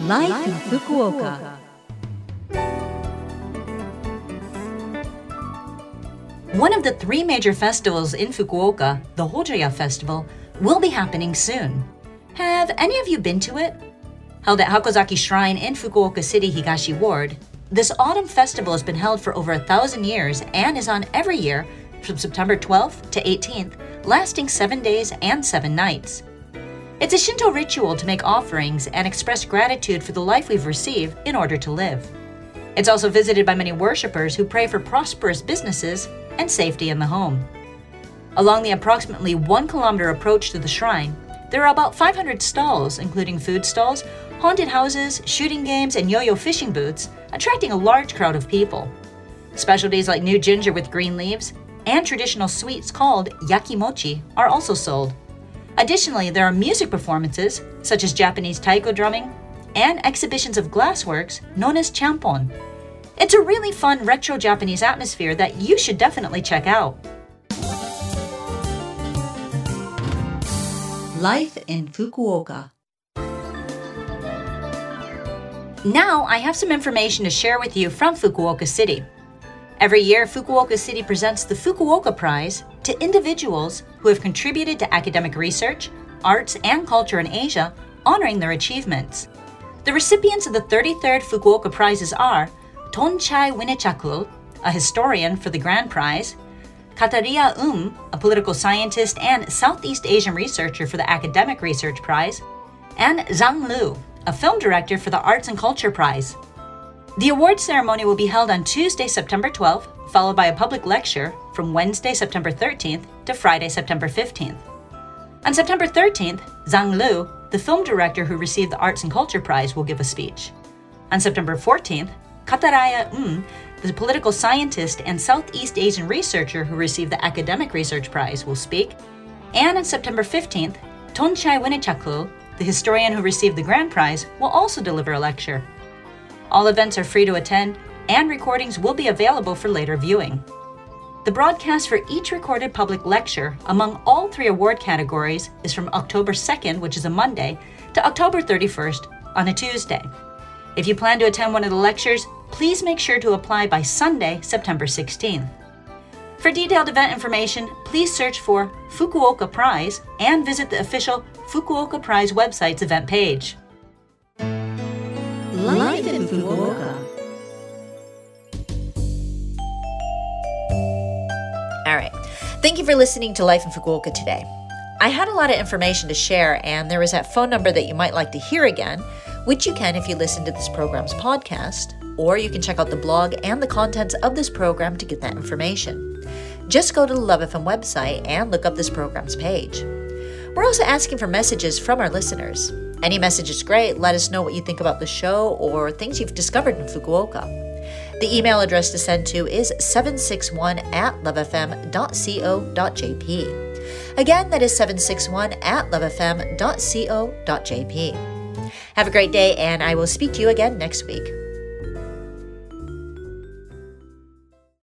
Life, in Fukuoka. One of the three major festivals in Fukuoka, the Hojoya Festival, will be happening soon. Have any of you been to it? Held at Hakozaki Shrine in Fukuoka City, Higashi Ward, this autumn festival has been held for over a thousand years and is on every year from September 12th to 18th, lasting seven days and seven nights. It's a Shinto ritual to make offerings and express gratitude for the life we've received in order to live. It's also visited by many worshippers who pray for prosperous businesses and safety in the home. Along the approximately one kilometer approach to the shrine, there are about 500 stalls, including food stalls, haunted houses, shooting games, and yo yo fishing booths, attracting a large crowd of people. Specialties like new ginger with green leaves and traditional sweets called yakimochi are also sold. Additionally, there are music performances, such as Japanese taiko drumming, and exhibitions of glassworks known as champon. It's a really fun retro Japanese atmosphere that you should definitely check out. Life in Fukuoka. Now, I have some information to share with you from Fukuoka City. Every year, Fukuoka City presents the Fukuoka Prize to individuals who have contributed to academic research, arts, and culture in Asia, honoring their achievements. The recipients of the 33rd Fukuoka Prizes are Thongchai Winichakul, a historian for the Grand Prize, Khatharya Um, a political scientist and Southeast Asian researcher for the Academic Research Prize, and Zhang Lu, a film director for the Arts and Culture Prize. The award ceremony will be held on Tuesday, September 12th, followed by a public lecture from Wednesday, September 13th to Friday, September 15th. On September 13th, Zhang Lu, the film director who received the Arts and Culture Prize, will give a speech. On September 14th, Khatharya Um, the political scientist and Southeast Asian researcher who received the Academic Research Prize, will speak. And on September 15th, Thongchai Winichakul, the historian who received the Grand Prize, will also deliver a lecture. All events are free to attend, and recordings will be available for later viewing. The broadcast for each recorded public lecture among all three award categories is from October 2nd, which is a Monday, to October 31st on a Tuesday. If you plan to attend one of the lectures, please make sure to apply by Sunday, September 16th. For detailed event information, please search for Fukuoka Prize and visit the official Fukuoka Prize website's event page. Life Fukuoka. All right. Thank you for listening to Life in Fukuoka today. I had a lot of information to share, and there is that phone number that you might like to hear again which you can if you listen to this program's podcast, or you can check out the blog and the contents of this program to get that information. Just go to the Love FM website and look up this program's page. We're also asking for messages from our listeners. Any message is great. Let us know what you think about the show or things you've discovered in Fukuoka. The email address to send to is 761 at lovefm.co.jp. Again, that is 761 at lovefm.co.jp. Have a great day, and I will speak to you again next week.